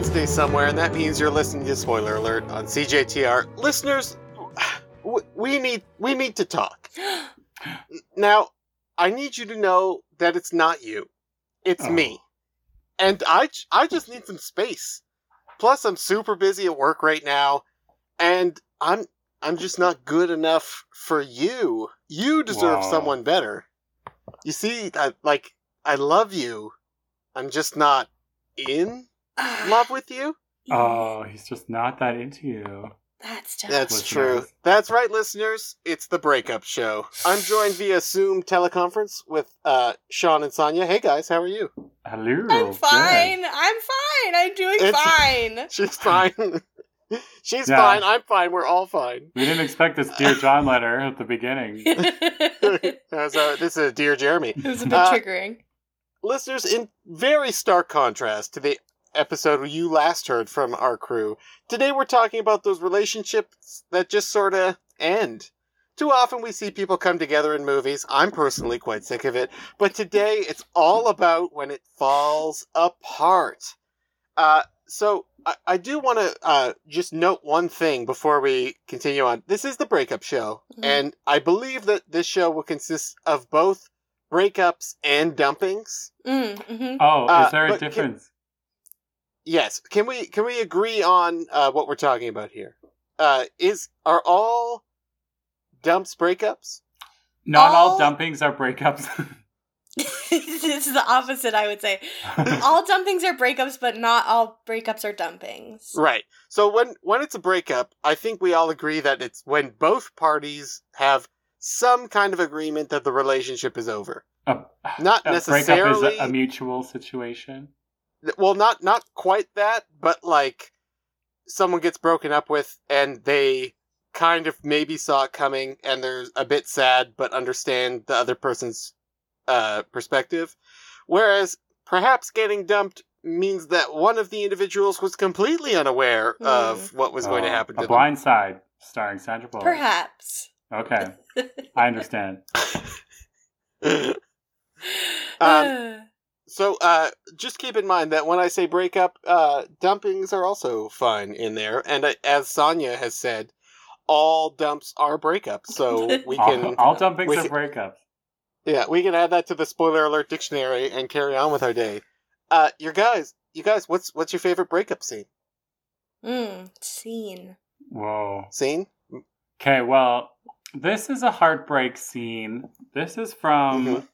Wednesday somewhere, and that means you're listening to Spoiler Alert on CJTR. Listeners, we need we need to talk. now, I need you to know that it's not you, it's oh. me, and I I just need some space. Plus, I'm super busy at work right now, and I'm I'm just not good enough for you. You deserve someone better. You see, I, like I love you. I'm just not in love with you. Oh, he's just not that into you. That's tough. That's listeners. true. That's right, listeners. It's the breakup show. I'm joined via Zoom teleconference with uh, Sean and Sonia. Hey guys, how are you? Hello. I'm fine. Good. I'm fine. I'm doing it's, fine. She's fine. She's yeah. fine. I'm fine. We're all fine. We didn't expect this Dear John letter at the beginning. so, this is a Dear Jeremy. It was a bit uh, triggering. Listeners, in very stark contrast to the episode you last heard from our crew, today we're talking about those relationships that just sort of end. Too often we see people come together in movies. I'm personally quite sick of it. But today it's all about when it falls apart. Uh, so I, I do want to uh, just note one thing before we continue on. This is the breakup show, mm-hmm. and I believe that this show will consist of both breakups and dumpings. Mm, mm-hmm. Oh, is uh, there a difference? Can, yes. Can we can we agree on uh, what we're talking about here? Uh, is are all dumps breakups? Not all, all dumpings are breakups. it's the opposite, I would say. all dumpings are breakups, but not all breakups are dumpings. Right. So when when it's a breakup, I think we all agree that it's when both parties have some kind of agreement that the relationship is over. A, not a necessarily breakup is a, a mutual situation. Well, not not quite that, but like someone gets broken up with and they kind of maybe saw it coming and they're a bit sad but understand the other person's uh, perspective. Whereas perhaps getting dumped means that one of the individuals was completely unaware mm. of what was going to oh, happen to a them. Blind Side, starring Sandra Bullock. Perhaps. Okay, I understand. um, so, uh, just keep in mind that when I say breakup, uh, dumpings are also fine in there, and uh, as Sonia has said, all dumps are breakups. So we can all, all dumpings are breakups. Yeah, we can add that to the spoiler alert dictionary and carry on with our day. Uh, your guys, you guys, what's what's your favorite breakup scene? Hmm, scene. Whoa. Scene. Okay, well, this is a heartbreak scene. This is from mm-hmm.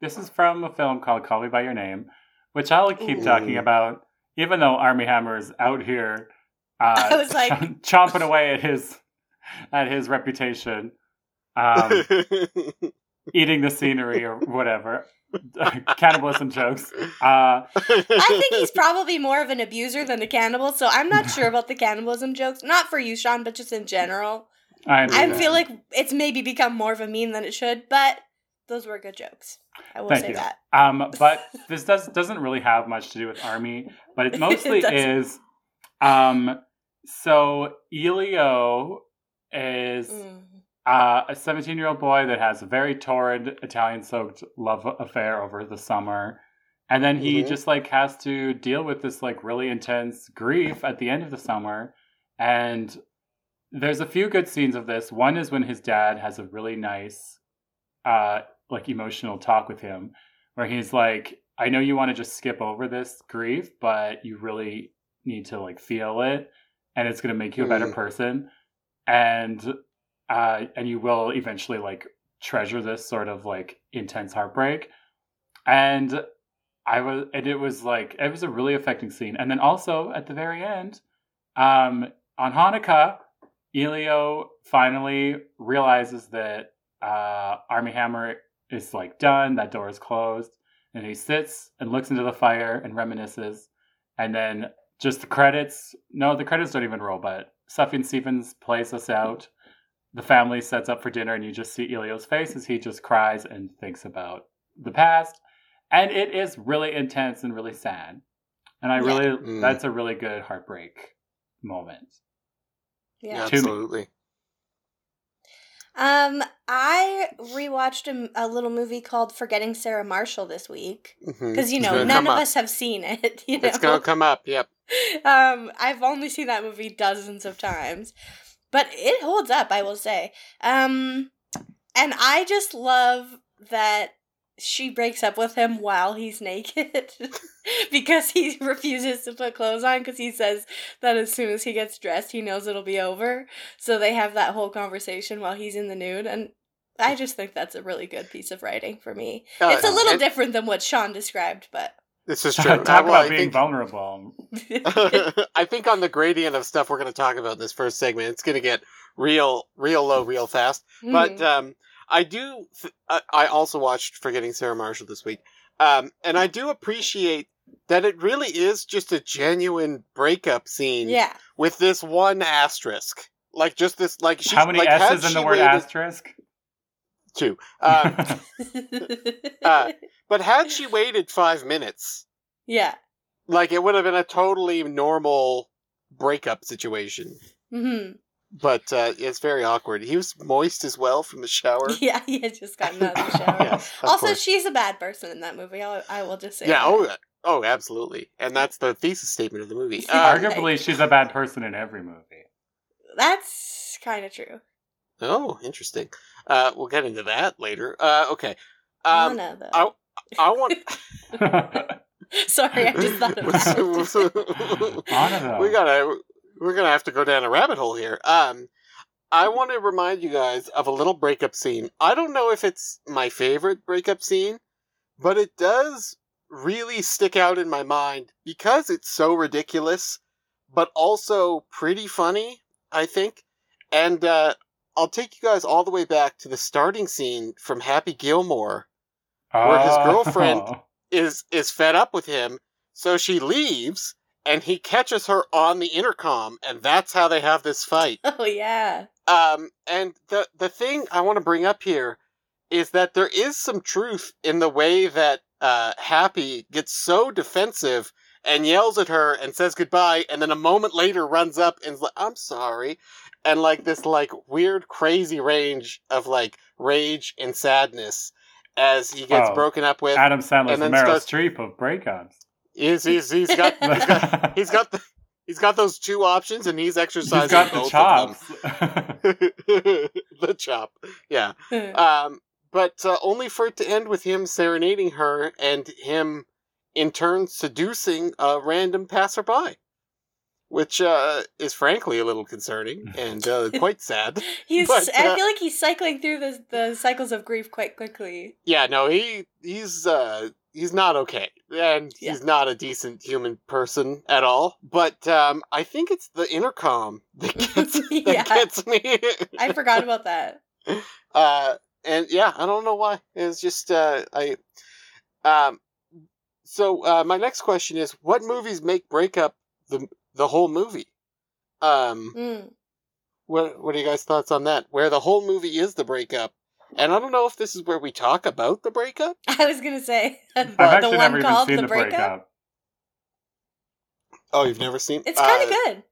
This is from a film called Call Me by Your Name, which I'll keep Ooh. talking about, even though Armie Hammer is out here. Uh, I was like chomping away at his at his reputation. Um, eating the scenery or whatever. Cannibalism jokes. Uh, I think he's probably more of an abuser than a cannibal, so I'm not sure about the cannibalism jokes. Not for you, Sean, but just in general. I, I feel like it's maybe become more of a meme than it should, but those were good jokes. I will Thank say you. that. Um, but this does doesn't really have much to do with Armie, but it mostly it is. Um, so Elio is mm. Uh, a 17 year old boy that has a very torrid Italian soaked love affair over the summer. And then he mm-hmm. just like has to deal with this like really intense grief at the end of the summer. And there's a few good scenes of this. One is when his dad has a really nice, uh, like emotional talk with him where he's like, I know you want to just skip over this grief, but you really need to like feel it and it's going to make you a better mm. person. And uh, and you will eventually like treasure this sort of like intense heartbreak. And I was, and it was like it was a really affecting scene. And then also at the very end, um, on Hanukkah, Elio finally realizes that uh, Armie Hammer is like done. That door is closed, and he sits and looks into the fire and reminisces. And then just the credits. No, the credits don't even roll. But Sufjan Stevens plays us out the family sets up for dinner and you just see Elio's face as he just cries and thinks about the past. And it is really intense and really sad. And I really, yeah. mm. that's a really good heartbreak moment. Yeah, absolutely. Um, I rewatched a, a, little movie called Forgetting Sarah Marshall this week because mm-hmm. you know none of up. us have seen it. You know? It's gonna come up. Yep. um, I've only seen that movie dozens of times, but it holds up, I will say. Um, and I just love that she breaks up with him while he's naked because he refuses to put clothes on because he says that as soon as he gets dressed he knows it'll be over so they have that whole conversation while he's in the nude and i just think that's a really good piece of writing for me uh, it's a little it, different than what sean described but this is true. Talk about well, being think, vulnerable. I think on the gradient of stuff we're going to talk about in this first segment, it's going to get real, real low, real fast. Mm. But um, I do. I also watched Forgetting Sarah Marshall this week, um, and I do appreciate that it really is just a genuine breakup scene. Yeah. With this one asterisk, like just this, like she. How many like, S's in the word waited, asterisk? Two. Um, uh, but had she waited five minutes, yeah, like it would have been a totally normal breakup situation. Mm-hmm but uh, it's very awkward. He was moist as well from the shower. Yeah, he had just gotten out of the shower. yeah, also, course. she's a bad person in that movie. I'll, I will just say. Yeah. That. Oh. Oh, absolutely. And that's the thesis statement of the movie. Uh, Arguably, she's a bad person in every movie. That's kind of true. Oh, interesting. Uh, we'll get into that later. Uh, okay. Um, Anna, though. I, I want. Sorry, I just thought of that. Anna, we gotta we're gonna have to go down a rabbit hole here. Um, I want to remind you guys of a little breakup scene. I don't know if it's my favorite breakup scene, but it does really stick out in my mind because it's so ridiculous, but also pretty funny. I think, and uh, I'll take you guys all the way back to the starting scene from Happy Gilmore, where his girlfriend oh. is is fed up with him, so she leaves and he catches her on the intercom, and that's how they have this fight. Oh yeah. Um, and the the thing I want to bring up here is that there is some truth in the way that uh, Happy gets so defensive and yells at her and says goodbye, and then a moment later runs up and's like, "I'm sorry," and like this like weird crazy range of like rage and sadness as he gets oh, broken up with. Adam Sandler's the Meryl starts... Streep of breakups. He's he's he's got he's got he's got, the, he's got those two options, and he's exercising he's got both the chops. of them. the chop, yeah. um, but uh, only for it to end with him serenading her and him, in turn, seducing a random passerby which uh, is frankly a little concerning and uh, quite sad. he's. But, uh, I feel like he's cycling through the the cycles of grief quite quickly. Yeah, no, he he's uh, he's not okay, and yeah. he's not a decent human person at all. But um, I think it's the intercom that gets that gets me. I forgot about that. Uh, and yeah, I don't know why. It's just uh, I. Um, so uh, my next question is: What movies make breakup the the whole movie? Um, mm. what what are you guys' thoughts on that? Where the whole movie is the breakup, and I don't know if this is where we talk about the breakup. I was gonna say I've actually the never even seen the, the breakup. breakup. Oh, you've never seen? It's kind of uh, good.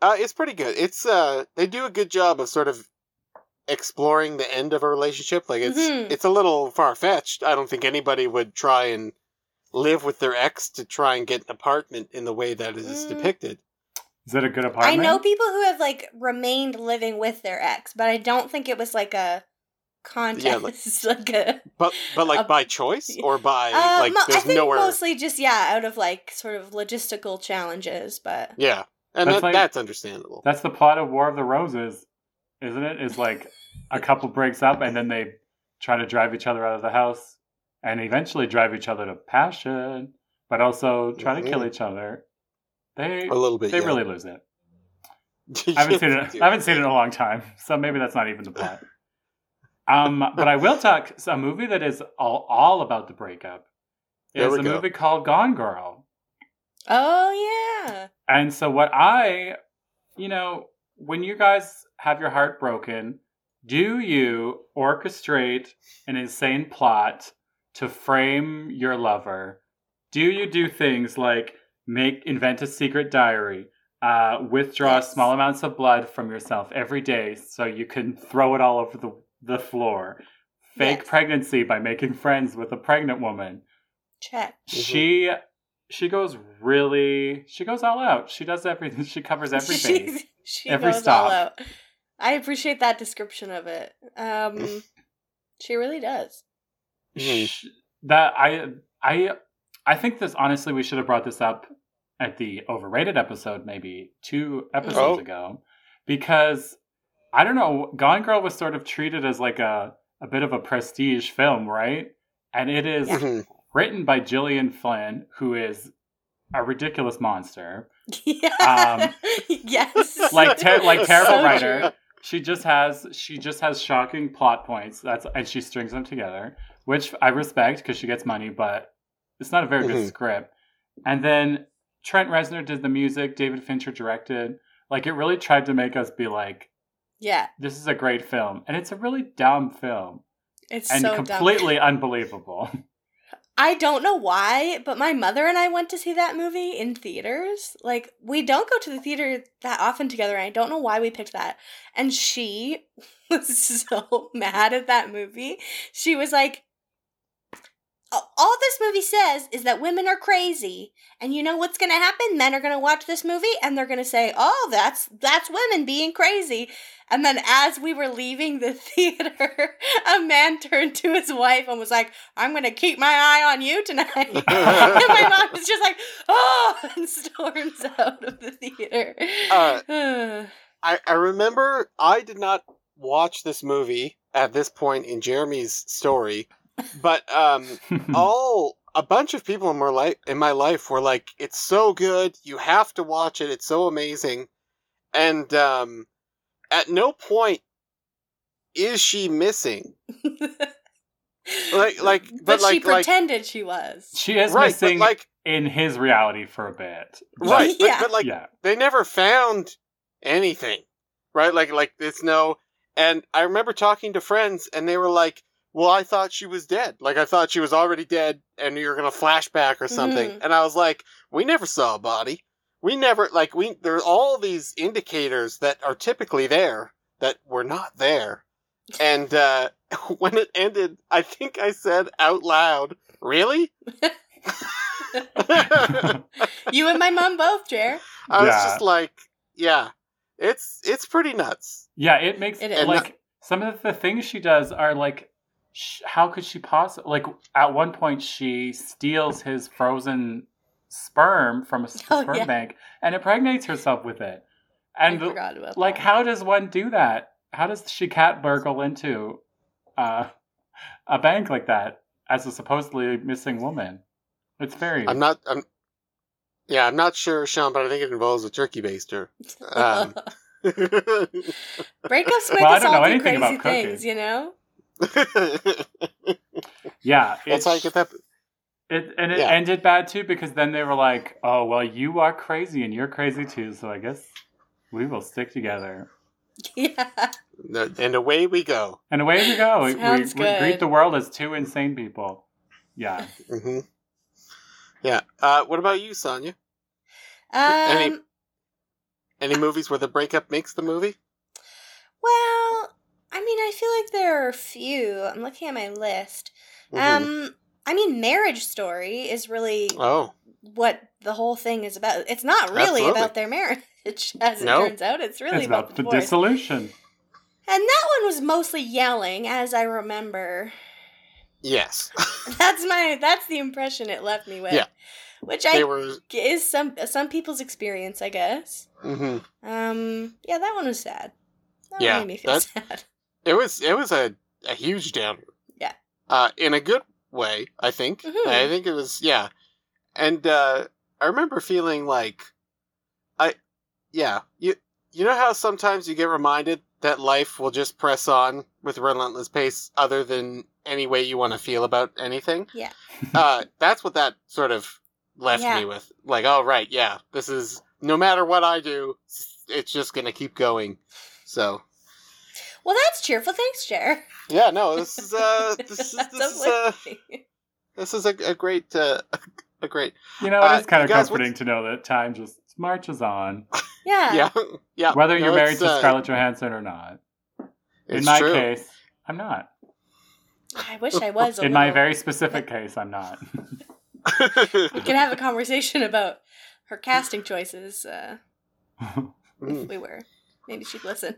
Uh, it's pretty good. It's uh, they do a good job of sort of exploring the end of a relationship. Like it's mm-hmm. it's a little far fetched. I don't think anybody would try and live with their ex to try and get an apartment in the way that it is mm. depicted. Is that a good apartment? I know people who have like remained living with their ex, but I don't think it was like a contest yeah, like, like, a but but like a, by choice or by uh, like there's I think nowhere mostly just yeah out of like sort of logistical challenges but yeah and that's, that, like, that's understandable that's the plot of war of the roses isn't it is like a couple breaks up and then they try to drive each other out of the house and eventually drive each other to passion but also try mm-hmm. to kill mm-hmm. each other they a little bit they yeah. really lose it I haven't seen it. I haven't seen it in a long time, so maybe that's not even the plot. Um, but I will talk a movie that is all, all about the breakup is a go. movie called Gone Girl. Oh yeah. And so what I, you know, when you guys have your heart broken, do you orchestrate an insane plot to frame your lover? Do you do things like make invent a secret diary, uh, withdraw yes. small amounts of blood from yourself every day so you can throw it all over the the floor. Fake yes. pregnancy by making friends with a pregnant woman. Check. She she goes really she goes all out. She does everything. She covers everything. base. she every goes stop. all out. I appreciate that description of it. Um, she really does. She, that I I I think this honestly we should have brought this up at the overrated episode maybe two episodes oh. ago because I don't know Gone Girl was sort of treated as like a a bit of a prestige film, right? And it is mm-hmm. written by Gillian Flynn, who is a ridiculous monster. Yeah. Um, yes. Like ter- like terrible so writer. True. She just has she just has shocking plot points. That's and she strings them together, which I respect because she gets money, but it's not a very mm-hmm. good script. And then Trent Reznor did the music. David Fincher directed. Like it really tried to make us be like, yeah, this is a great film, and it's a really dumb film. It's and so completely dumb. unbelievable. I don't know why, but my mother and I went to see that movie in theaters. Like, we don't go to the theater that often together, and I don't know why we picked that. And she was so mad at that movie. She was like, all this movie says is that women are crazy. And you know what's going to happen? Men are going to watch this movie and they're going to say oh that's that's women being crazy. And then as we were leaving the theater a man turned to his wife and was like i'm going to keep my eye on you tonight. And my mom was just like oh and storms out of the theater. Uh, I, I remember i did not watch this movie at this point in jeremy's story but um, all a bunch of people in my life in my life were like, "It's so good, you have to watch it. It's so amazing." And um, at no point is she missing. like, like, but, but like, she pretended like, she was. She is right, missing, like in his reality for a bit. Right, yeah. but, but like, yeah. they never found anything. Right, like, like it's no. And I remember talking to friends, and they were like, well, I thought she was dead. Like, I thought she was already dead and you're going to flashback or something. Mm. And I was like, we never saw a body. We never, like, we, there's all these indicators that are typically there that were not there. And, uh, when it ended, I think I said out loud, really? you and my mom both, Jer. I was just like, yeah, it's, it's pretty nuts. Yeah, it makes, it like, some of the things she does are like how could she possibly like at one point she steals his frozen sperm from a oh, sperm yeah. bank and impregnates herself with it and like that. how does one do that how does she cat burgle into uh, a bank like that as a supposedly missing woman it's very i'm not i'm yeah i'm not sure sean but i think it involves a turkey baster um. breakups make well, us all do crazy things you know yeah, that's how I get that. It and it yeah. ended bad too because then they were like, "Oh well, you are crazy and you're crazy too, so I guess we will stick together." Yeah. And away we go. And away we go. we, we, we, greet the world as two insane people. Yeah. Mm-hmm. Yeah. Uh, what about you, Sonia? Um, any any movies where the breakup makes the movie? Well, I mean, I feel like there are a few. I'm looking at my list. Mm-hmm. Um, I mean, Marriage Story is really oh what the whole thing is about. It's not really Absolutely. about their marriage, as it turns out. It's really it's about, about the dissolution. And that one was mostly yelling, as I remember. Yes. that's my that's the impression it left me with. Yeah. Which I were... is some some people's experience, I guess. Mm-hmm. Um. Yeah, that one was sad. That yeah, made me feel that, sad. It was it was a, a huge downer. Yeah. Uh, in a good way, I think. Mm-hmm. I think it was yeah, and uh, I remember feeling like, I, yeah, you you know how sometimes you get reminded that life will just press on with relentless pace, other than any way you want to feel about anything. Yeah. uh, that's what that sort of left yeah. me with. Like, oh right, yeah, this is no matter what I do, it's just gonna keep going. So well, that's cheerful. Thanks, Jer. Yeah, no, this is uh, this is this is uh, this is a, a great uh, a great. You know, it is uh, kind of comforting to know that time just marches on. Yeah, yeah, yeah. Whether no, you're married to uh, Scarlett Johansson or not. In my true. case, I'm not. I wish I was. In my very specific case, I'm not. we can have a conversation about her casting choices. Uh, if we were, maybe she'd listen.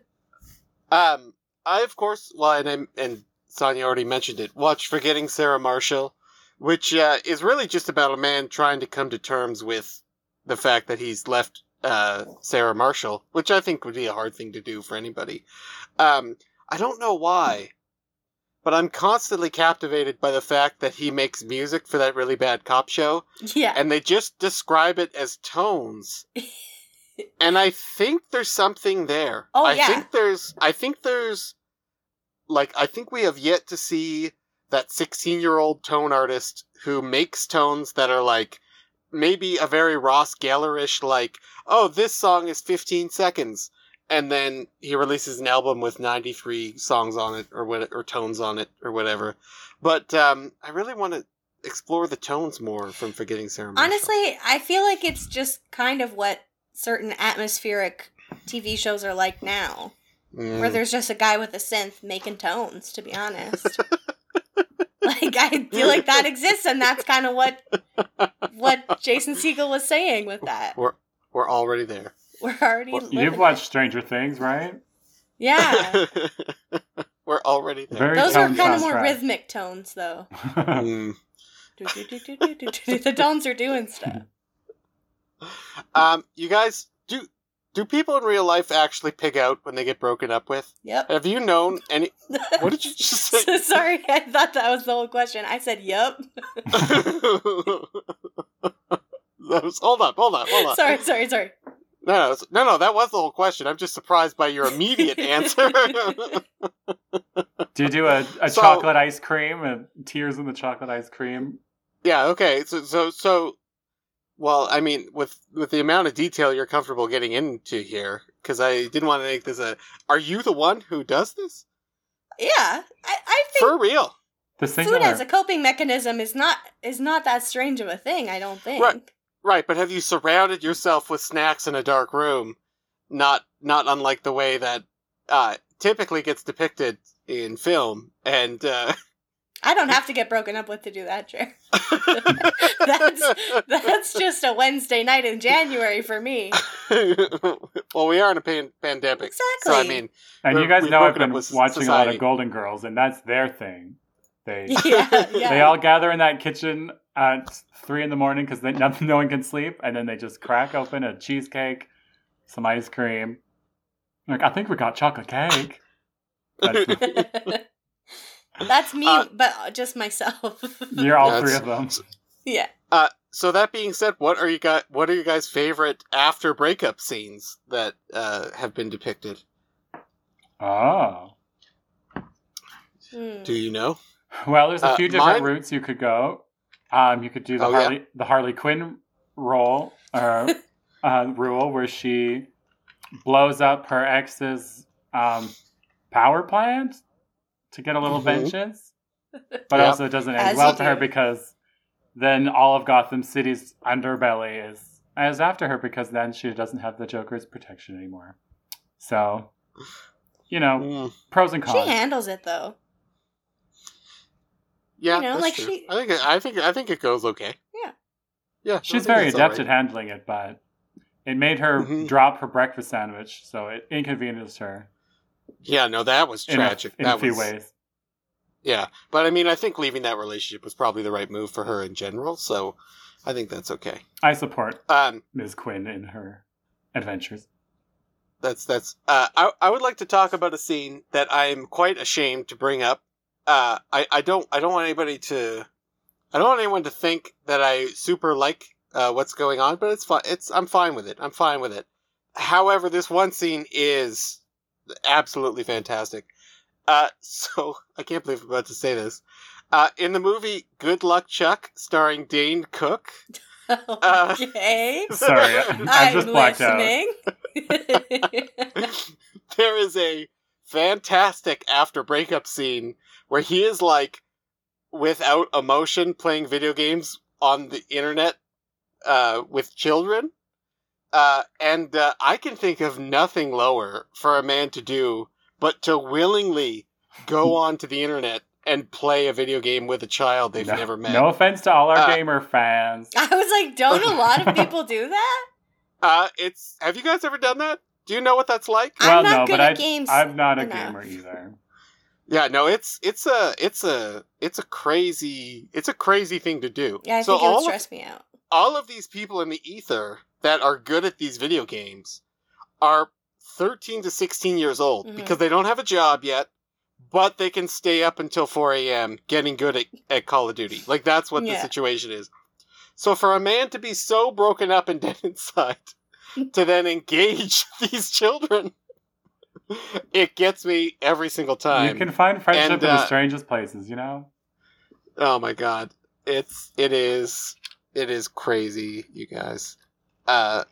Um, I of course, well, and I, and Sonia already mentioned it. Watch Forgetting Sarah Marshall, which uh, is really just about a man trying to come to terms with the fact that he's left uh, Sarah Marshall, which I think would be a hard thing to do for anybody. Um, I don't know why, but I'm constantly captivated by the fact that he makes music for that really bad cop show. Yeah. And they just describe it as tones. and I think there's something there. Oh I yeah. think there's I think there's like I think we have yet to see that 16-year-old tone artist who makes tones that are like maybe a very Ross Gellerish like, "Oh, this song is 15 seconds." And then he releases an album with 93 songs on it or what or tones on it or whatever. But um I really want to explore the tones more from Forgetting Sarah. Honestly, I feel like it's just kind of what certain atmospheric TV shows are like now, mm. where there's just a guy with a synth making tones. To be honest, like I feel like that exists, and that's kind of what what Jason Segel was saying with that. We're we're already there. We're already. Well, you've watched Stranger Things, right? Yeah. we're already there. Very Those are kind of more rhythmic tones, though. mm. the tones are doing stuff. Um, you guys do do people in real life actually pig out when they get broken up with? Yep. Have you known any? what did you just say? Sorry, I thought that was the whole question. I said, "Yep." that was, hold on, hold on, hold on. Sorry, sorry, sorry. No, no, no, no, that was the whole question. I'm just surprised by your immediate answer. do you do a, a so, chocolate ice cream and tears in the chocolate ice cream? Yeah. Okay. So, so, so well, I mean, with with the amount of detail you're comfortable getting into here, because I didn't want to make this a. Are you the one who does this? Yeah, I, I think for real. The food as a coping mechanism is not is not that strange of a thing. I don't think. Right, right. But have you surrounded yourself with snacks in a dark room? Not not unlike the way that uh, typically gets depicted in film, and uh, I don't have to get broken up with to do that, Jer. that's that's just a Wednesday night in January for me. well, we are in a pan- pandemic, exactly. So I mean, and you guys know I've been watching society. a lot of Golden Girls, and that's their thing. They yeah, yeah. they all gather in that kitchen at three in the morning because no, no one can sleep, and then they just crack open a cheesecake, some ice cream. Like I think we got chocolate cake. That's me, uh, but just myself. You're all three of them. Yeah. Uh, so that being said, what are you guys? What are your guys' favorite after breakup scenes that uh, have been depicted? Oh. Do you know? Well, there's a uh, few different mine... routes you could go. Um, you could do the oh, Harley yeah. the Harley Quinn role or uh, rule where she blows up her ex's um, power plant to get a little mm-hmm. vengeance, but yep. also it doesn't end As well to her because then all of Gotham City's underbelly is is after her because then she doesn't have the Joker's protection anymore. So, you know, mm. pros and cons. She handles it though. Yeah, you know, like true. she. I think I think I think it goes okay. Yeah. Yeah, she's very adept right. at handling it, but it made her mm-hmm. drop her breakfast sandwich, so it inconvenienced her. Yeah, no, that was tragic. In a, in that a few was, ways. Yeah, but I mean, I think leaving that relationship was probably the right move for her in general. So I think that's okay. I support um, Ms. Quinn in her adventures. That's that's. Uh, I I would like to talk about a scene that I am quite ashamed to bring up. Uh, I I don't I don't want anybody to. I don't want anyone to think that I super like uh, what's going on, but it's fine. It's I'm fine with it. I'm fine with it. However, this one scene is absolutely fantastic. Uh, so I can't believe I'm about to say this. Uh, in the movie Good Luck Chuck, starring Dane Cook. Okay. Uh, sorry, I, I just blacked listening. out. there is a fantastic after breakup scene where he is like without emotion playing video games on the internet uh, with children. Uh, and uh, I can think of nothing lower for a man to do but to willingly go onto the internet and play a video game with a child they've no, never met. No offense to all our uh, gamer fans. I was like, don't a lot of people do that? Uh, it's. Have you guys ever done that? Do you know what that's like? Well, no, but I, games I'm not a enough. gamer either. Yeah, no, it's it's a it's a it's a crazy it's a crazy thing to do. Yeah, I so think it would stress of, me out. All of these people in the ether that are good at these video games are 13 to 16 years old mm-hmm. because they don't have a job yet, but they can stay up until 4 a.m. getting good at, at Call of Duty. Like that's what yeah. the situation is. So for a man to be so broken up and dead inside to then engage these children, it gets me every single time. You can find friendship and, uh, in the uh, strangest places, you know. Oh my god, it's it is it is crazy, you guys. Uh,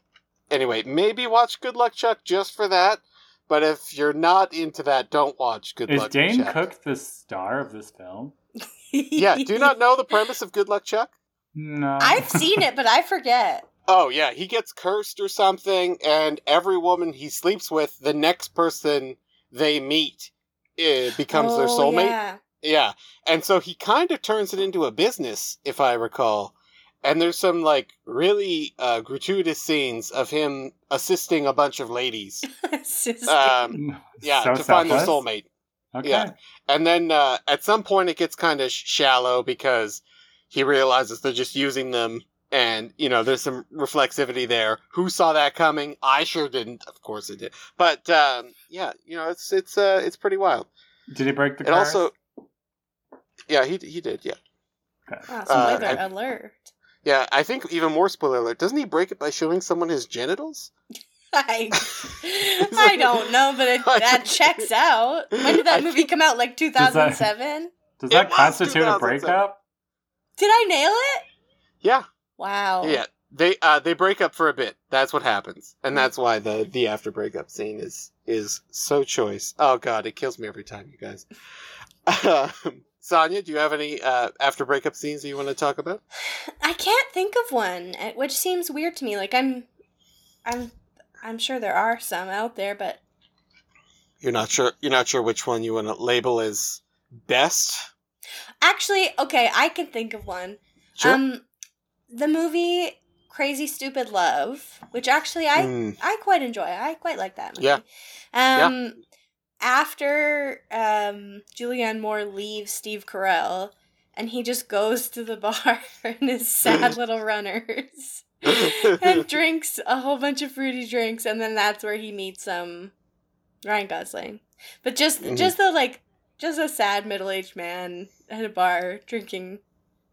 anyway, maybe watch Good Luck Chuck just for that. But if you're not into that, don't watch Good is Luck Is Dane Cook the star of this film? yeah. Do you not know the premise of Good Luck Chuck? No. I've seen it, but I forget. Oh yeah, he gets cursed or something, and every woman he sleeps with, the next person they meet, it eh, becomes oh, their soulmate. Yeah. yeah, and so he kind of turns it into a business, if I recall. And there's some like really uh, gratuitous scenes of him assisting a bunch of ladies. um, yeah, so to selfless. find their soulmate. Okay. Yeah, and then uh, at some point it gets kind of sh- shallow because he realizes they're just using them and you know there's some reflexivity there who saw that coming i sure didn't of course it did but um, yeah you know it's it's uh it's pretty wild did he break the car also yeah he he did yeah okay. oh, spoiler uh, alert yeah i think even more spoiler alert doesn't he break it by showing someone his genitals I, I don't know, but it, that checks out. When did that movie come out? Like 2007? Does that, does that constitute a breakup? Did I nail it? Yeah. Wow. Yeah. They uh they break up for a bit. That's what happens. And that's why the the after breakup scene is is so choice. Oh god, it kills me every time, you guys. Um, Sonia, do you have any uh, after breakup scenes that you want to talk about? I can't think of one, eh, which seems weird to me. Like I'm, I'm, I'm sure there are some out there, but you're not sure. You're not sure which one you want to label as best. Actually, okay, I can think of one. Sure. Um, the movie Crazy Stupid Love, which actually I mm. I quite enjoy. I quite like that movie. Yeah. Um yeah. After um Julianne Moore leaves Steve Carell and he just goes to the bar in his sad little runners and drinks a whole bunch of fruity drinks and then that's where he meets um Ryan Gosling. But just mm-hmm. just the like just a sad middle-aged man at a bar drinking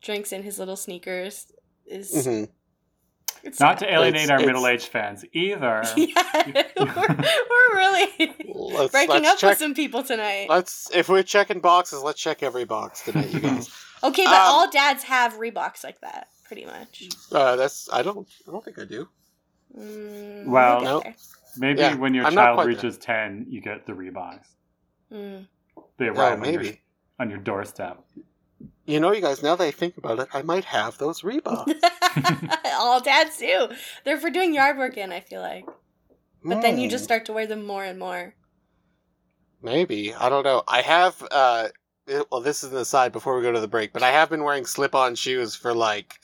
drinks in his little sneakers is mm-hmm. Not to alienate it's, our it's, middle-aged fans either. Yeah, we're, we're really let's, breaking let's up check, with some people tonight. Let's if we're checking boxes, let's check every box tonight, you guys. okay, but um, all dads have Reeboks like that, pretty much. Uh, that's I don't I don't think I do. Mm, well, we'll maybe yeah, when your I'm child reaches there. ten, you get the Reeboks. Mm. They arrive oh, maybe. On, your, on your doorstep. You know, you guys, now that I think about it, I might have those Reeboks. All dads do. They're for doing yard work in, I feel like. But mm. then you just hmm. start to wear them more and more. Maybe. I don't know. I have, uh, well, this is an aside before we go to the break, but I have been wearing slip on shoes for like,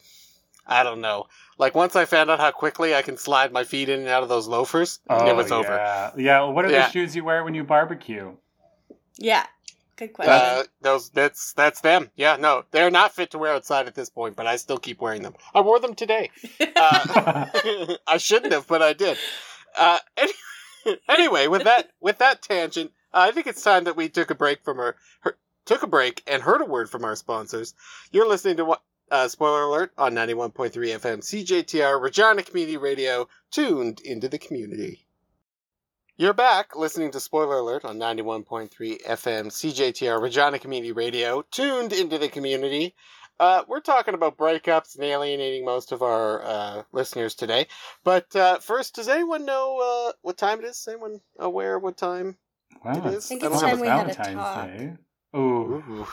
I don't know. Like once I found out how quickly I can slide my feet in and out of those loafers, oh, it was yeah. over. Yeah. What are yeah. the shoes you wear when you barbecue? Yeah. Good question. Uh, those that's that's them. Yeah, no, they're not fit to wear outside at this point, but I still keep wearing them. I wore them today. Uh, I shouldn't have, but I did. Uh, any, anyway, with that with that tangent, I think it's time that we took a break from our, her took a break and heard a word from our sponsors. You're listening to what. Uh, spoiler alert on 91.3 FM CJTR Regina Community Radio, tuned into the community. You're back listening to Spoiler Alert on 91.3 FM CJTR Regina Community Radio, tuned into the community. Uh, we're talking about breakups and alienating most of our uh, listeners today. But uh, first, does anyone know uh, what time it is? Is anyone aware of what time it is? I think it's time we had a talk. Ooh.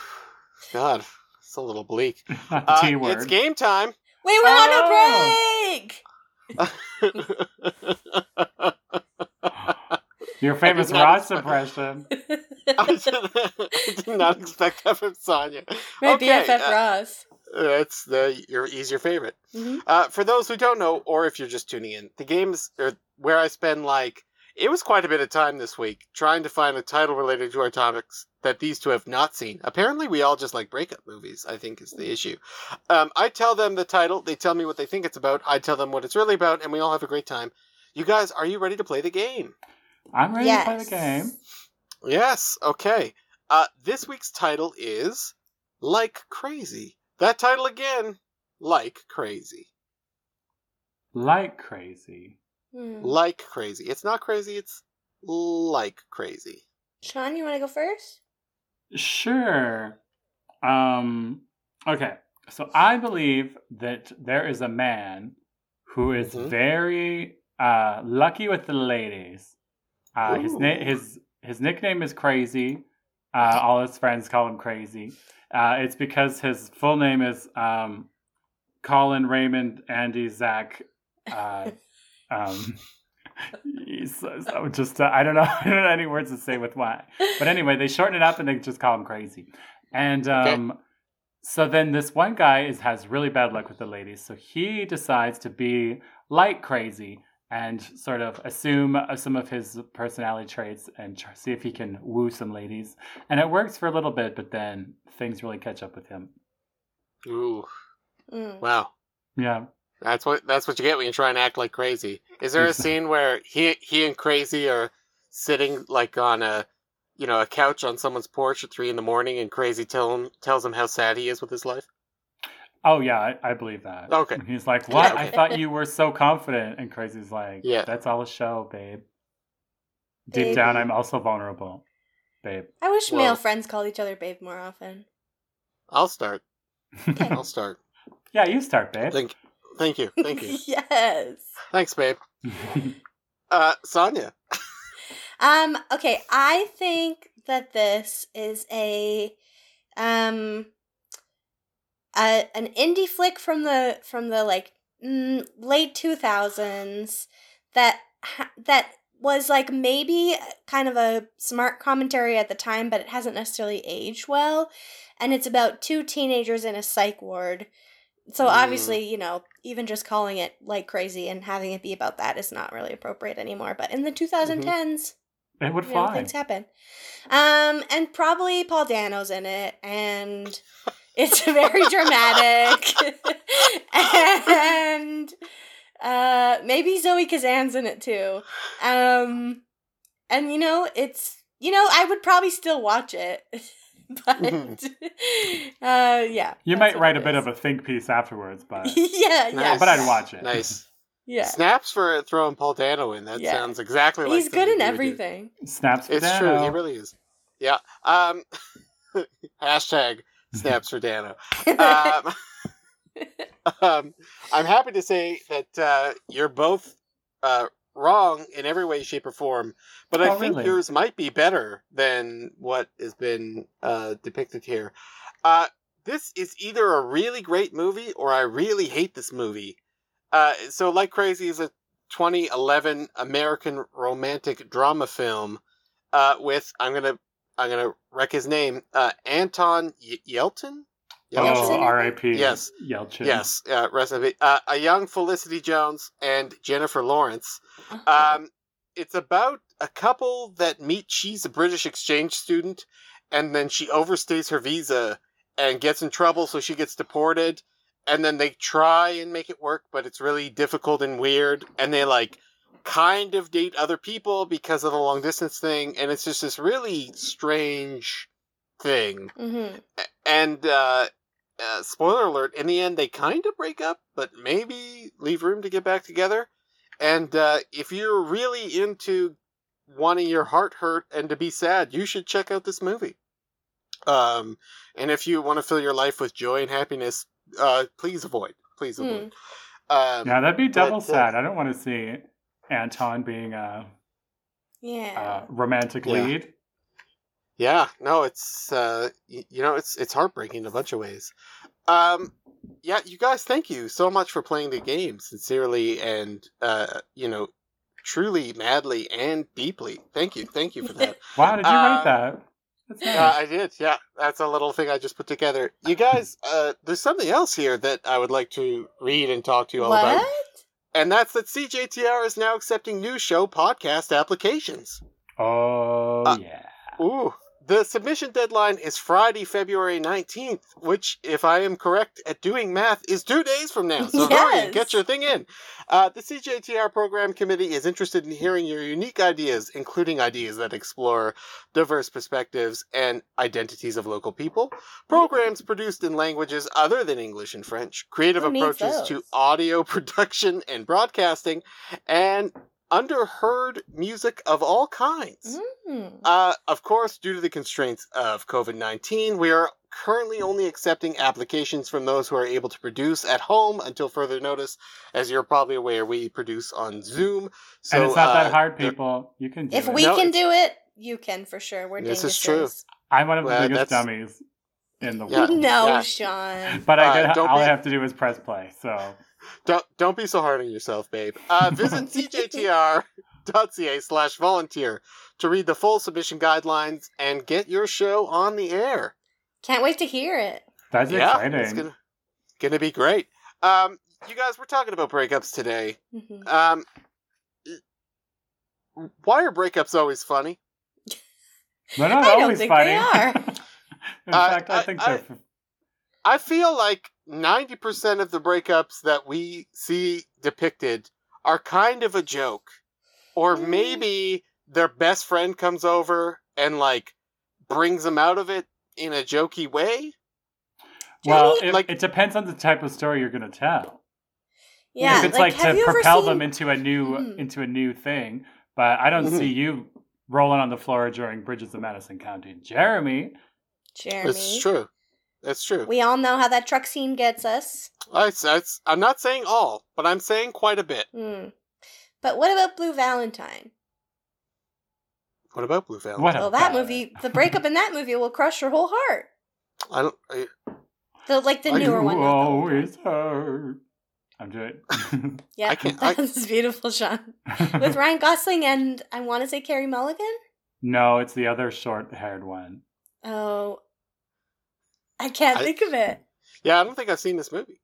God, it's a little bleak. Uh, it's game time. Wait, we're oh! on a break! Your famous Ross impression. I did not expect that from Sonia. My okay, BFF uh, Ross. That's the your he's your favorite. Mm-hmm. Uh, for those who don't know, or if you're just tuning in, the games are where I spend like it was quite a bit of time this week trying to find a title related to our topics that these two have not seen. Apparently, we all just like breakup movies, I think is the issue. Um, I tell them the title, they tell me what they think it's about, I tell them what it's really about, and we all have a great time. You guys, are you ready to play the game? I'm ready yes. to play the game. Yes, okay. Uh, this week's title is Like Crazy. That title again, Like Crazy. Like Crazy. Hmm. Like crazy. It's not crazy, it's like crazy. Sean, you want to go first? Sure. Um okay. So I believe that there is a man who is mm-hmm. very uh lucky with the ladies. Uh his na- his his nickname is Crazy. Uh all his friends call him Crazy. Uh it's because his full name is um Colin Raymond Andy Zach uh um, so, so just uh, I don't know I don't know any words to say with why, but anyway, they shorten it up and they just call him crazy, and um, okay. so then this one guy is has really bad luck with the ladies, so he decides to be like crazy and sort of assume uh, some of his personality traits and try, see if he can woo some ladies, and it works for a little bit, but then things really catch up with him. Ooh, mm. wow, yeah. That's what that's what you get when you try and act like crazy. Is there a scene where he he and Crazy are sitting like on a you know a couch on someone's porch at three in the morning, and Crazy tell him tells him how sad he is with his life? Oh yeah, I, I believe that. Okay. And he's like, "What? Yeah, okay. I thought you were so confident." And Crazy's like, "Yeah, that's all a show, babe. Deep babe. down, I'm also vulnerable, babe." I wish well, male friends called each other babe more often. I'll start. I'll start. Yeah, you start, babe. Thank, Thank you. Thank you. yes. Thanks, babe. uh, Sonia. um. Okay. I think that this is a um a, an indie flick from the from the like mm, late 2000s that that was like maybe kind of a smart commentary at the time but it hasn't necessarily aged well and it's about two teenagers in a psych ward so obviously, you know, even just calling it like crazy and having it be about that is not really appropriate anymore. But in the 2010s, mm-hmm. it would fly. Know, things happen. Um, and probably Paul Dano's in it, and it's very dramatic. and uh, maybe Zoe Kazan's in it too. Um, and you know, it's you know, I would probably still watch it. but uh, yeah. You might write a bit of a think piece afterwards, but yeah, nice. yeah. But I'd watch it. Nice. Yeah. Snaps for throwing Paul Dano in. That yeah. sounds exactly like he's good in everything. Snaps. it's Dano. true. He really is. Yeah. Um. hashtag snaps for Dano. Um, um, I'm happy to say that uh, you're both uh, wrong in every way, shape, or form. But I oh, think really? yours might be better than what has been uh, depicted here. Uh, this is either a really great movie or I really hate this movie. Uh, so, Like Crazy is a 2011 American romantic drama film uh, with I'm gonna I'm gonna wreck his name uh, Anton y- Yelton. Oh, R.I.P. Yes, Yelchin. Yes, uh, rest of it. Uh, a young Felicity Jones and Jennifer Lawrence. Uh-huh. Um, it's about a couple that meet. She's a British exchange student, and then she overstays her visa and gets in trouble, so she gets deported. And then they try and make it work, but it's really difficult and weird. And they like kind of date other people because of the long distance thing, and it's just this really strange thing. Mm-hmm. And uh, uh, spoiler alert: in the end, they kind of break up, but maybe leave room to get back together. And uh, if you're really into wanting your heart hurt and to be sad, you should check out this movie. Um, and if you want to fill your life with joy and happiness, uh, please avoid. Please avoid. Mm. Um, yeah, that'd be double but, uh, sad. I don't want to see Anton being a yeah a romantic lead. Yeah, no, it's uh, you know, it's it's heartbreaking in a bunch of ways. Um, yeah, you guys, thank you so much for playing the game sincerely and uh, you know, truly, madly, and deeply. Thank you, thank you for that. wow, did you um, write that? Nice. Uh, I did, yeah. That's a little thing I just put together. You guys, uh, there's something else here that I would like to read and talk to you all what? about. And that's that CJTR is now accepting new show podcast applications. Oh, uh, yeah. Ooh, the submission deadline is Friday, February 19th, which, if I am correct at doing math, is two days from now. So yes. hurry, get your thing in. Uh, the CJTR program committee is interested in hearing your unique ideas, including ideas that explore diverse perspectives and identities of local people, programs produced in languages other than English and French, creative Who approaches to audio production and broadcasting, and underheard music of all kinds. Mm. Uh, of course, due to the constraints of COVID 19, we are currently only accepting applications from those who are able to produce at home until further notice. As you're probably aware, we produce on Zoom. So, and it's not uh, that hard, people. You can If it. we no, can do it, you can for sure. We're this is true. I'm one of the well, biggest dummies in the world. no, yeah. Sean. But I uh, all be... I have to do is press play. So don't don't be so hard on yourself, babe. Uh, visit cjtr.ca slash volunteer to read the full submission guidelines and get your show on the air. Can't wait to hear it. That's yeah, exciting. It's gonna, gonna be great. Um, you guys, we're talking about breakups today. Mm-hmm. Um, why are breakups always funny? They're not I always funny. They are. In uh, fact, I, I think they're. I feel like 90% of the breakups that we see depicted are kind of a joke. Or mm. maybe their best friend comes over and, like, brings them out of it in a jokey way. Well, it, like, it depends on the type of story you're going to tell. Yeah, if it's like, like to propel seen... them into a new mm. into a new thing, but I don't mm-hmm. see you rolling on the floor during Bridges of Madison County. Jeremy. Jeremy. It's true. That's true. We all know how that truck scene gets us. I, I'm not saying all, but I'm saying quite a bit. Mm. But what about Blue Valentine? What about Blue Valentine? What well, that movie, the breakup in that movie will crush your whole heart. I don't. I, the like the I newer one. Always hurt. I'm doing. yeah, I can't, that's I... beautiful, Sean. With Ryan Gosling and I want to say Carey Mulligan. No, it's the other short-haired one. Oh, I can't I, think of it. Yeah, I don't think I've seen this movie.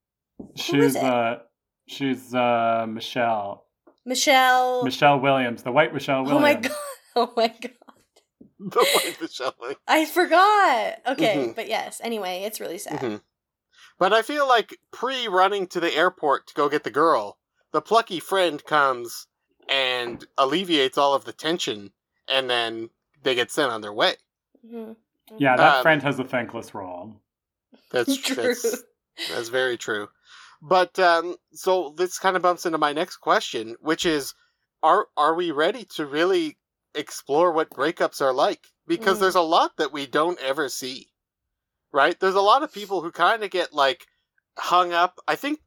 She's uh she's uh Michelle. Michelle Michelle Williams, the white Michelle Williams. Oh my god. Oh my god. the white Michelle Williams. I forgot. Okay, mm-hmm. but yes, anyway, it's really sad. Mm-hmm. But I feel like pre running to the airport to go get the girl, the plucky friend comes and alleviates all of the tension and then they get sent on their way. Mm-hmm. Yeah, that um, friend has a thankless role. That's true. That's, that's very true. But um, so this kind of bumps into my next question, which is, are are we ready to really explore what breakups are like? Because mm. there's a lot that we don't ever see, right? There's a lot of people who kind of get like hung up. I think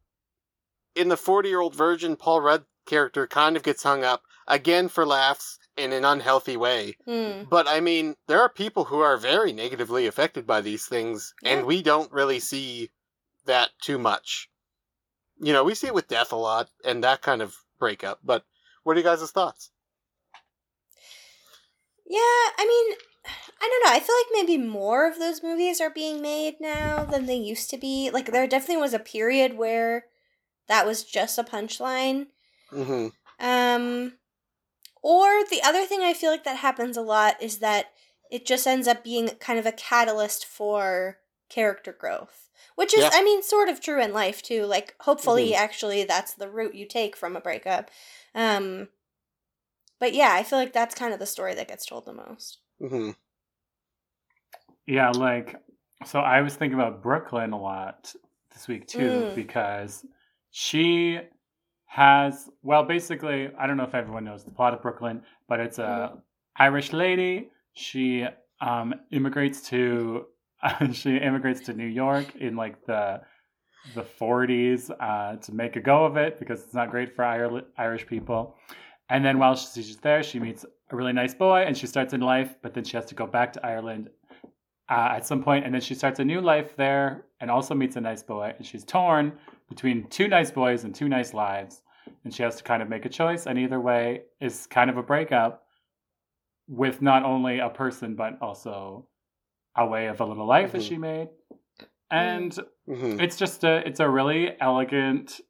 in the 40 year old virgin, Paul Rudd character kind of gets hung up again for laughs in an unhealthy way. Mm. But I mean, there are people who are very negatively affected by these things, yeah. and we don't really see that too much. You know, we see it with death a lot and that kind of breakup. But what are you guys' thoughts? Yeah, I mean, I don't know. I feel like maybe more of those movies are being made now than they used to be. Like, there definitely was a period where that was just a punchline. Mm-hmm. Um, or the other thing I feel like that happens a lot is that it just ends up being kind of a catalyst for character growth. Which is, yeah. I mean, sort of true in life too. Like, hopefully, mm-hmm. actually, that's the route you take from a breakup. Um, but yeah, I feel like that's kind of the story that gets told the most. Mm-hmm. Yeah, like, so I was thinking about Brooklyn a lot this week too, mm. because she has well basically i don't know if everyone knows the plot of brooklyn but it's a mm-hmm. irish lady. She um, immigrates to she immigrates to new york in like the the 40s uh, to make a go of it because it's not great for irish people. And then while she's there she meets a really nice boy and she starts in life but then she has to go back to ireland uh, at some point and then she starts a new life there and also meets a nice boy. And she's torn between two nice boys and two nice lives and she has to kind of make a choice and either way is kind of a breakup with not only a person but also a way of a little life mm-hmm. that she made, and mm-hmm. it's just a it's a really elegant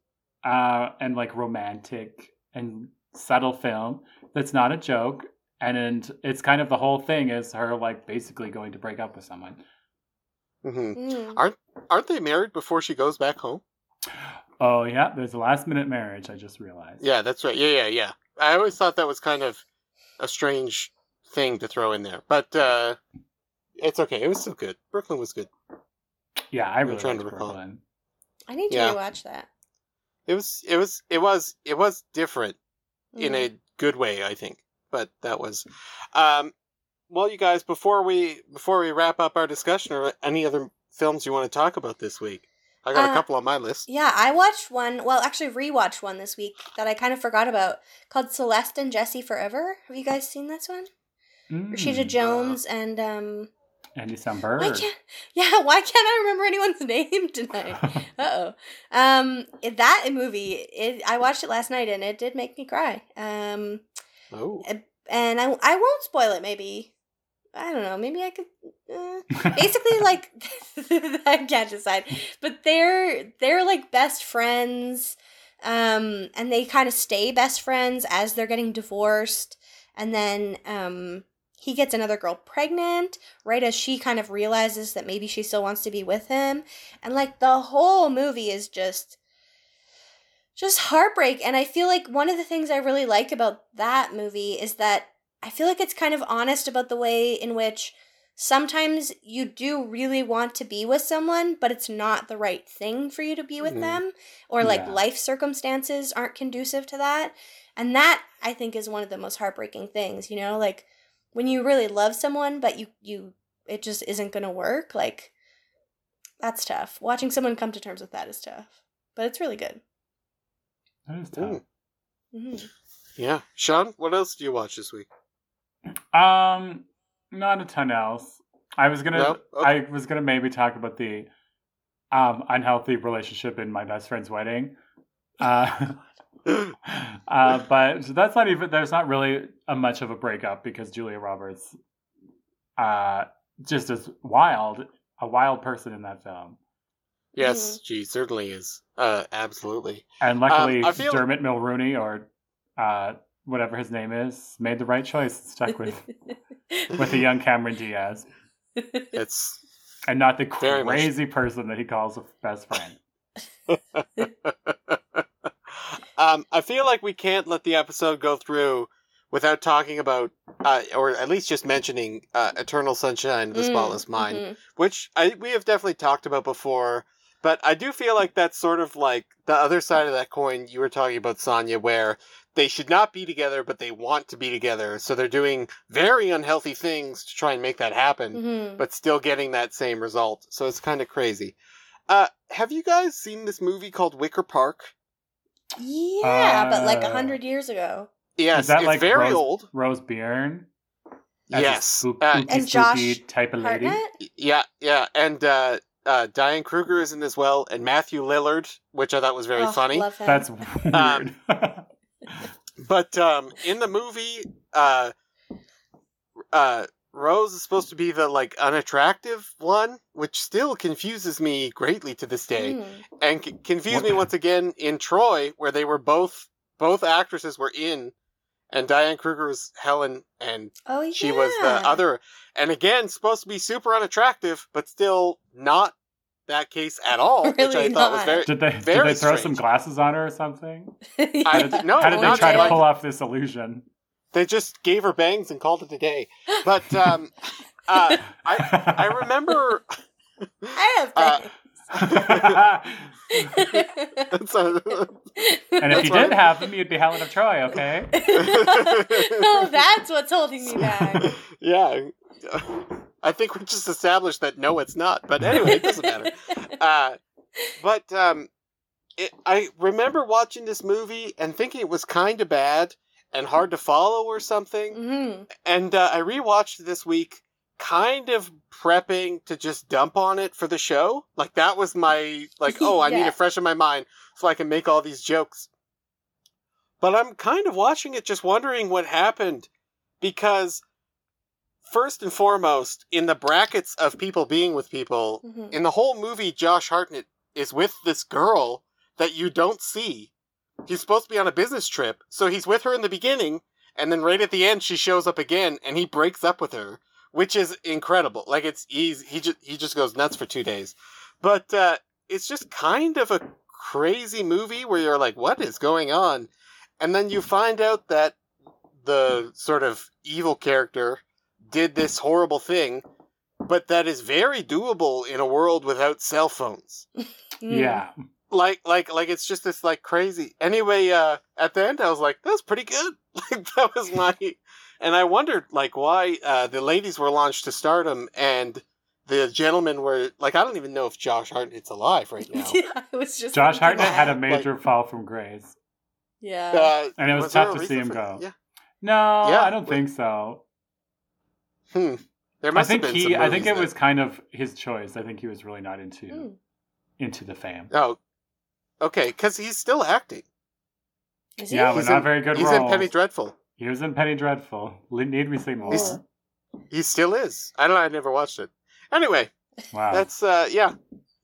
uh, and like romantic and subtle film that's not a joke, and, and it's kind of the whole thing is her like basically going to break up with someone. Mm-hmm. Mm. Aren't aren't they married before she goes back home? Oh yeah, there's a last minute marriage. I just realized. Yeah, that's right. Yeah, yeah, yeah. I always thought that was kind of a strange thing to throw in there, but uh, it's okay. It was still good. Brooklyn was good. Yeah, I really trying to recall. Brooklyn. I need to yeah. rewatch that. It was. It was. It was. It was different mm. in a good way, I think. But that was. Um, well, you guys, before we before we wrap up our discussion, or any other films you want to talk about this week? I got uh, a couple on my list. Yeah, I watched one. Well, actually, rewatched one this week that I kind of forgot about called Celeste and Jesse Forever. Have you guys seen this one? Mm, Rashida Jones uh, and um. Andy Samberg. Why can't, yeah, why can't I remember anyone's name tonight? uh oh. Um, that movie, it, I watched it last night and it did make me cry. Um, oh. And I, I won't spoil it. Maybe I don't know. Maybe I could. Uh, basically, like I can't decide, but they're they're like best friends, um, and they kind of stay best friends as they're getting divorced, and then um, he gets another girl pregnant right as she kind of realizes that maybe she still wants to be with him, and like the whole movie is just just heartbreak. And I feel like one of the things I really like about that movie is that I feel like it's kind of honest about the way in which sometimes you do really want to be with someone, but it's not the right thing for you to be with mm-hmm. them, or like yeah. life circumstances aren't conducive to that. And that I think is one of the most heartbreaking things, you know, like when you really love someone, but you, you, it just isn't going to work. Like, that's tough. Watching someone come to terms with that is tough, but it's really good. That is tough. Mm-hmm. Yeah. Sean, what else do you watch this week? Um, not a ton else. I was gonna, no? okay. I was gonna maybe talk about the um unhealthy relationship in my best friend's wedding. Uh, uh, but that's not even. There's not really a much of a breakup because Julia Roberts, uh, just as wild, a wild person in that film. Yes, mm-hmm. she certainly is. Uh, absolutely. And luckily, um, Dermot Mulroney or uh, whatever his name is, made the right choice. Stuck with with a young Cameron Diaz. It's and not the crazy much. person that he calls a best friend. um, I feel like we can't let the episode go through without talking about, uh, or at least just mentioning, uh, "Eternal Sunshine of the mm, Spotless Mind," mm-hmm. which I, we have definitely talked about before. But I do feel like that's sort of like the other side of that coin you were talking about, Sonya, where they should not be together, but they want to be together. So they're doing very unhealthy things to try and make that happen, mm-hmm. but still getting that same result. So it's kind of crazy. Uh, have you guys seen this movie called Wicker Park? Yeah, uh, but like a hundred years ago. Yes, Is that it's like very Rose, old. Rose Byrne. Yes, spook, uh, and Josh type of lady. Hartnett? Yeah, yeah, and uh, uh, Diane Kruger is in as well, and Matthew Lillard, which I thought was very oh, funny. That's weird. Um, but um, in the movie, uh, uh, Rose is supposed to be the like unattractive one, which still confuses me greatly to this day, mm. and c- confused me once again in Troy, where they were both both actresses were in, and Diane Kruger was Helen, and oh, yeah. she was the other, and again supposed to be super unattractive, but still not that case at all, really which I not. thought was very. Did they did they throw strange. some glasses on her or something? I, no, how did they try to pull off this illusion? They just gave her bangs and called it a day. But um, uh, I I remember. I have uh, bangs. Uh, and if you didn't have them, you'd be Helen of Troy, okay? oh, that's what's holding me back. Yeah. I think we just established that no, it's not. But anyway, it doesn't matter. Uh, but um, it, I remember watching this movie and thinking it was kind of bad and hard to follow or something. Mm-hmm. And uh, I rewatched this week, kind of prepping to just dump on it for the show. Like that was my like, oh, I yeah. need to freshen my mind so I can make all these jokes. But I'm kind of watching it, just wondering what happened because first and foremost, in the brackets of people being with people, mm-hmm. in the whole movie, Josh Hartnett is with this girl that you don't see. He's supposed to be on a business trip, so he's with her in the beginning, and then right at the end, she shows up again, and he breaks up with her, which is incredible. Like it's easy. He just he just goes nuts for two days, but uh, it's just kind of a crazy movie where you're like, what is going on? And then you find out that the sort of evil character did this horrible thing, but that is very doable in a world without cell phones. yeah. Like like like it's just this like crazy. Anyway, uh at the end I was like, that's pretty good. Like that was my and I wondered like why uh the ladies were launched to stardom and the gentlemen were like I don't even know if Josh Hartnett's alive right now. yeah, it was just Josh Hartnett had a major like, fall from grace. Yeah. Uh, and it was, was tough to see him go. Yeah. No, yeah, I don't think so. Hmm. There must I think he. I think it was kind of his choice. I think he was really not into mm. into the fam. Oh, okay. Because he's still acting. Is yeah, he? but not very good. He's roles. in Penny Dreadful. He was in Penny Dreadful. Need we say more? He's, he still is. I don't know. I never watched it. Anyway, wow. That's uh, yeah.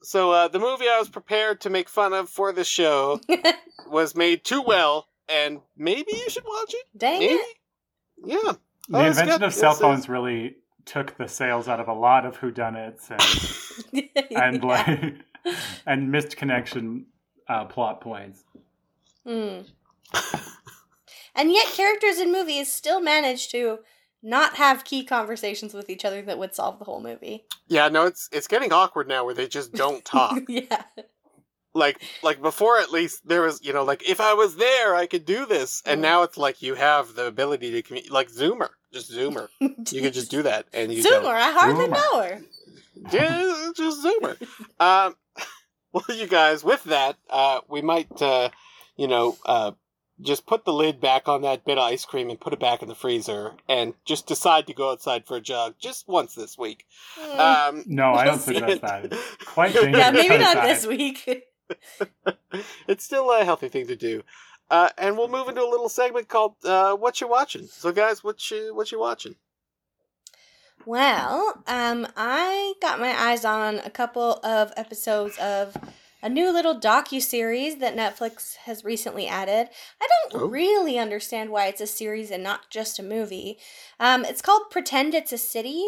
So uh, the movie I was prepared to make fun of for the show was made too well and maybe you should watch it. Dang maybe? it. Yeah. The oh, invention got, of cell phones really took the sales out of a lot of whodunits and and like and missed connection uh, plot points. Mm. and yet, characters in movies still manage to not have key conversations with each other that would solve the whole movie. Yeah, no, it's it's getting awkward now where they just don't talk. yeah. Like like before at least there was you know like if i was there i could do this. And now it's like you have the ability to communicate like zoomer just zoomer. You could just do that and you zoomer i hardly zoomer. know her. Yeah just zoomer. Um well you guys with that uh we might uh you know uh just put the lid back on that bit of ice cream and put it back in the freezer and just decide to go outside for a jog just once this week. Mm. Um, no, I don't suggest that. Quite dangerous. Yeah, maybe not this week. it's still a healthy thing to do. Uh, and we'll move into a little segment called uh, "What You Watching." So, guys, what you what you watching? Well, um, I got my eyes on a couple of episodes of a new little docu series that Netflix has recently added. I don't oh. really understand why it's a series and not just a movie. Um, it's called "Pretend It's a City."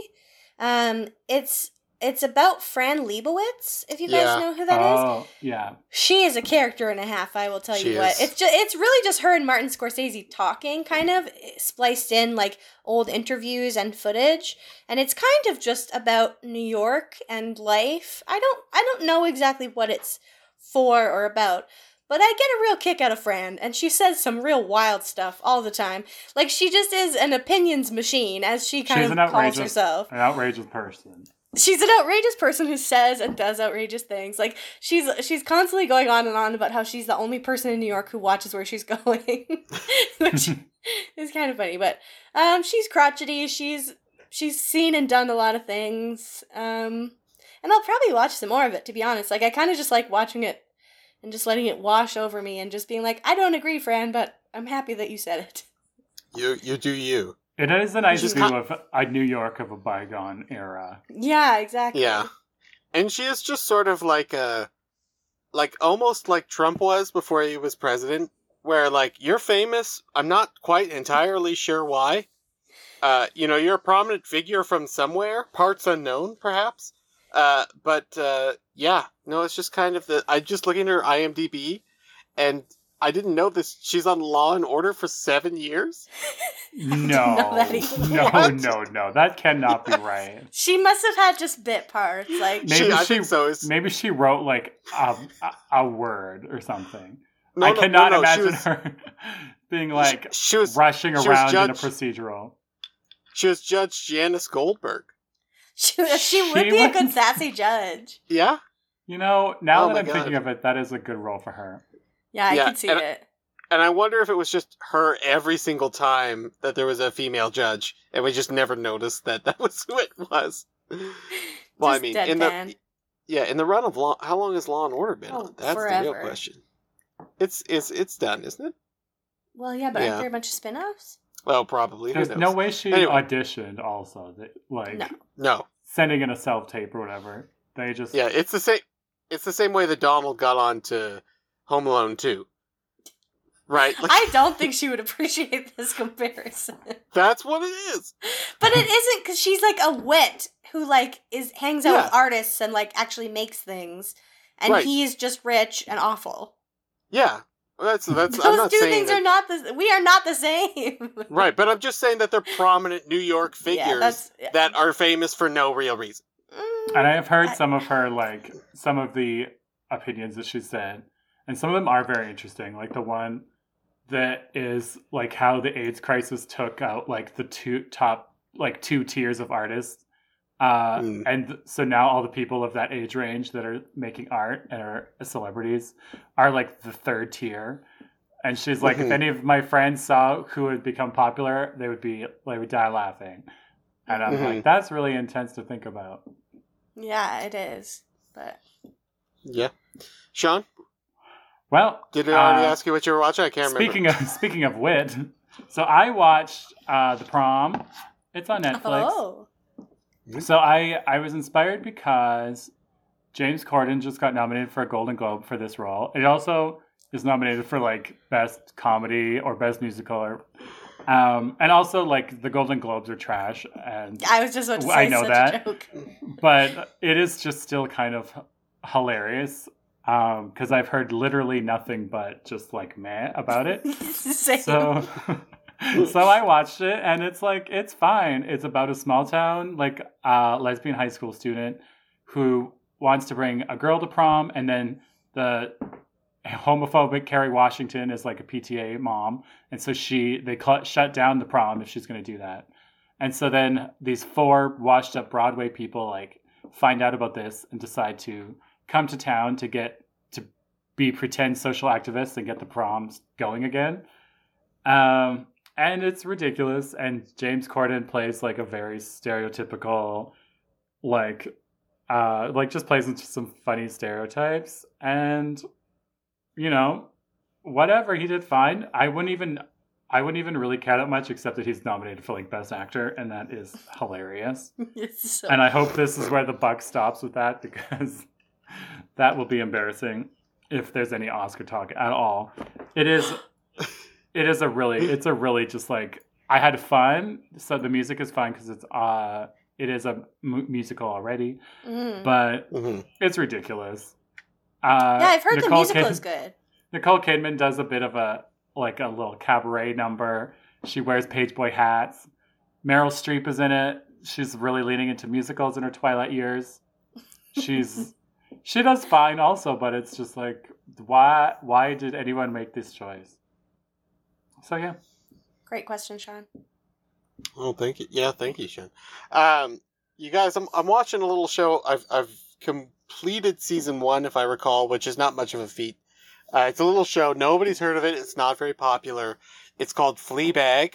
Um, it's it's about Fran Lebowitz. If you guys yeah. know who that oh, is, yeah, she is a character and a half. I will tell she you what. It's just it's really just her and Martin Scorsese talking, kind of eh, spliced in like old interviews and footage, and it's kind of just about New York and life. I don't I don't know exactly what it's for or about. But I get a real kick out of Fran, and she says some real wild stuff all the time. Like she just is an opinions machine, as she kind She's of calls herself. An outrageous person she's an outrageous person who says and does outrageous things. Like she's she's constantly going on and on about how she's the only person in New York who watches where she's going, which is kind of funny. But um, she's crotchety. She's she's seen and done a lot of things. Um, and I'll probably watch some more of it. To be honest, like I kind of just like watching it and just letting it wash over me and just being like, I don't agree, Fran, but I'm happy that you said it. You you do you. It is a nice view of a New York of a bygone era. Yeah, exactly. Yeah, and she is just sort of like a, like almost like Trump was before he was president, where like you're famous. I'm not quite entirely sure why. Uh, you know, you're a prominent figure from somewhere, parts unknown, perhaps. Uh, but uh, yeah, no, it's just kind of the. I just looking at her IMDb, and I didn't know this. She's on Law and Order for seven years. No, no, no, no. That cannot be right. she must have had just bit parts. Like maybe she, she so. maybe she wrote like a, a, a word or something. No, I no, cannot no, imagine was, her being like she, she was, rushing around judge, in a procedural. She was Judge Janice Goldberg. She, she would be was, a good sassy judge. Yeah. You know, now oh that I'm God. thinking of it, that is a good role for her. Yeah, I yeah, can see and, it. And I wonder if it was just her every single time that there was a female judge, and we just never noticed that that was who it was. Well, I mean, in the yeah, in the run of law, how long has Law and Order been oh, on? That's forever. the real question. It's it's it's done, isn't it? Well, yeah, but yeah. aren't there a bunch of spin-offs? Well, probably. There's no way she anyway. auditioned. Also, like no. no sending in a self tape or whatever. They just yeah. It's the same. It's the same way that Donald got on to Home Alone too. Right. Like, I don't think she would appreciate this comparison. That's what it is. But it isn't because she's like a wit who like is hangs out yeah. with artists and like actually makes things, and right. he's just rich and awful. Yeah, that's that's. Those two things that, are not the. We are not the same. right, but I'm just saying that they're prominent New York figures yeah, that are famous for no real reason. Mm, and I have heard some of her like some of the opinions that she said, and some of them are very interesting. Like the one that is like how the AIDS crisis took out like the two top like two tiers of artists. Uh, mm. And so now all the people of that age range that are making art and are celebrities are like the third tier. And she's like, mm-hmm. if any of my friends saw who had become popular, they would be they would die laughing. And I'm mm-hmm. like, that's really intense to think about. Yeah, it is. But yeah, Sean, well, did I already uh, ask you what you were watching? I can't speaking remember. Of, speaking of wit, so I watched uh, the prom. It's on Netflix. Oh. So I I was inspired because James Corden just got nominated for a Golden Globe for this role. It also is nominated for like best comedy or best musical or um, and also like the Golden Globes are trash and I was just about to say I know that. But it is just still kind of hilarious because um, I've heard literally nothing but just like meh about it. so, so I watched it, and it's like it's fine. It's about a small town, like uh, lesbian high school student who wants to bring a girl to prom, and then the homophobic Kerry Washington is like a PTA mom, and so she they cl- shut down the prom if she's going to do that. And so then these four washed up Broadway people like find out about this and decide to come to town to get to be pretend social activists and get the proms going again. Um, and it's ridiculous. And James Corden plays like a very stereotypical, like, uh, like just plays into some funny stereotypes. And you know, whatever he did fine. I wouldn't even. I wouldn't even really care that much, except that he's nominated for like best actor, and that is hilarious. so and I hope this is where the buck stops with that because that will be embarrassing if there's any Oscar talk at all. It is it is a really it's a really just like I had fun. So the music is fun because it's uh it is a m- musical already, mm. but mm-hmm. it's ridiculous. Uh, yeah, I've heard Nicole the musical Kid- is good. Nicole Kidman does a bit of a like a little cabaret number. She wears page boy hats. Meryl Streep is in it. She's really leaning into musicals in her twilight years. She's she does fine also, but it's just like why why did anyone make this choice? So yeah. Great question, Sean. Oh, thank you. Yeah, thank you, Sean. Um, you guys, I'm I'm watching a little show. I've I've completed season one, if I recall, which is not much of a feat. Uh, it's a little show. Nobody's heard of it. It's not very popular. It's called Fleabag.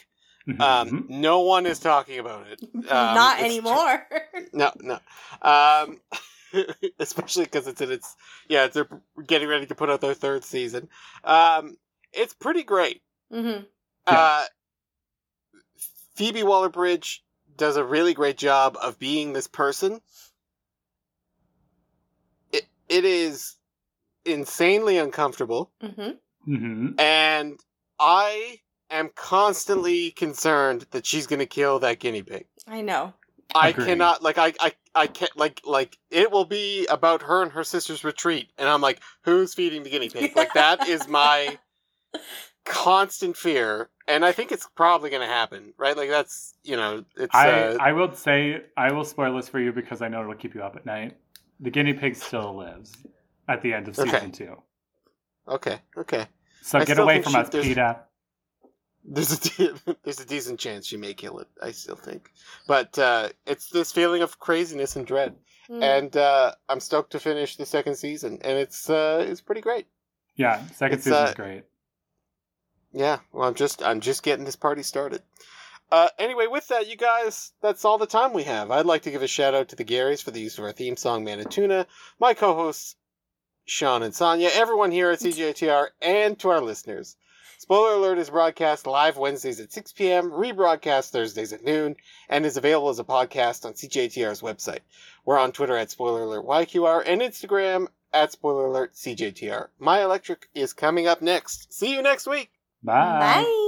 Mm-hmm. Um, no one is talking about it. Um, not anymore. no, no. Um, especially because it's in its yeah they're getting ready to put out their third season. Um, it's pretty great. Mm-hmm. Uh, Phoebe Waller Bridge does a really great job of being this person. It it is insanely uncomfortable, mm-hmm. Mm-hmm. and I am constantly concerned that she's going to kill that guinea pig. I know. I Agreed. cannot like I, I I can't like like it will be about her and her sister's retreat, and I'm like, who's feeding the guinea pig? Like that is my constant fear, and I think it's probably going to happen, right? Like that's you know, it's. I uh, I will say I will spoil this for you because I know it'll keep you up at night. The guinea pig still lives at the end of season okay. two. Okay. Okay. So I get away from she, us, PETA. There's a de- there's a decent chance she may kill it. I still think, but uh, it's this feeling of craziness and dread, mm. and uh, I'm stoked to finish the second season, and it's uh, it's pretty great. Yeah, second season is uh, great. Yeah, well, I'm just I'm just getting this party started. Uh, anyway, with that, you guys, that's all the time we have. I'd like to give a shout out to the Garys for the use of our theme song, Manituna, my co-hosts, Sean and Sonia, everyone here at CJTR, and to our listeners. Spoiler Alert is broadcast live Wednesdays at 6 p.m., rebroadcast Thursdays at noon, and is available as a podcast on CJTR's website. We're on Twitter at Spoiler Alert YQR and Instagram at Spoiler Alert CJTR. My Electric is coming up next. See you next week. Bye. Bye.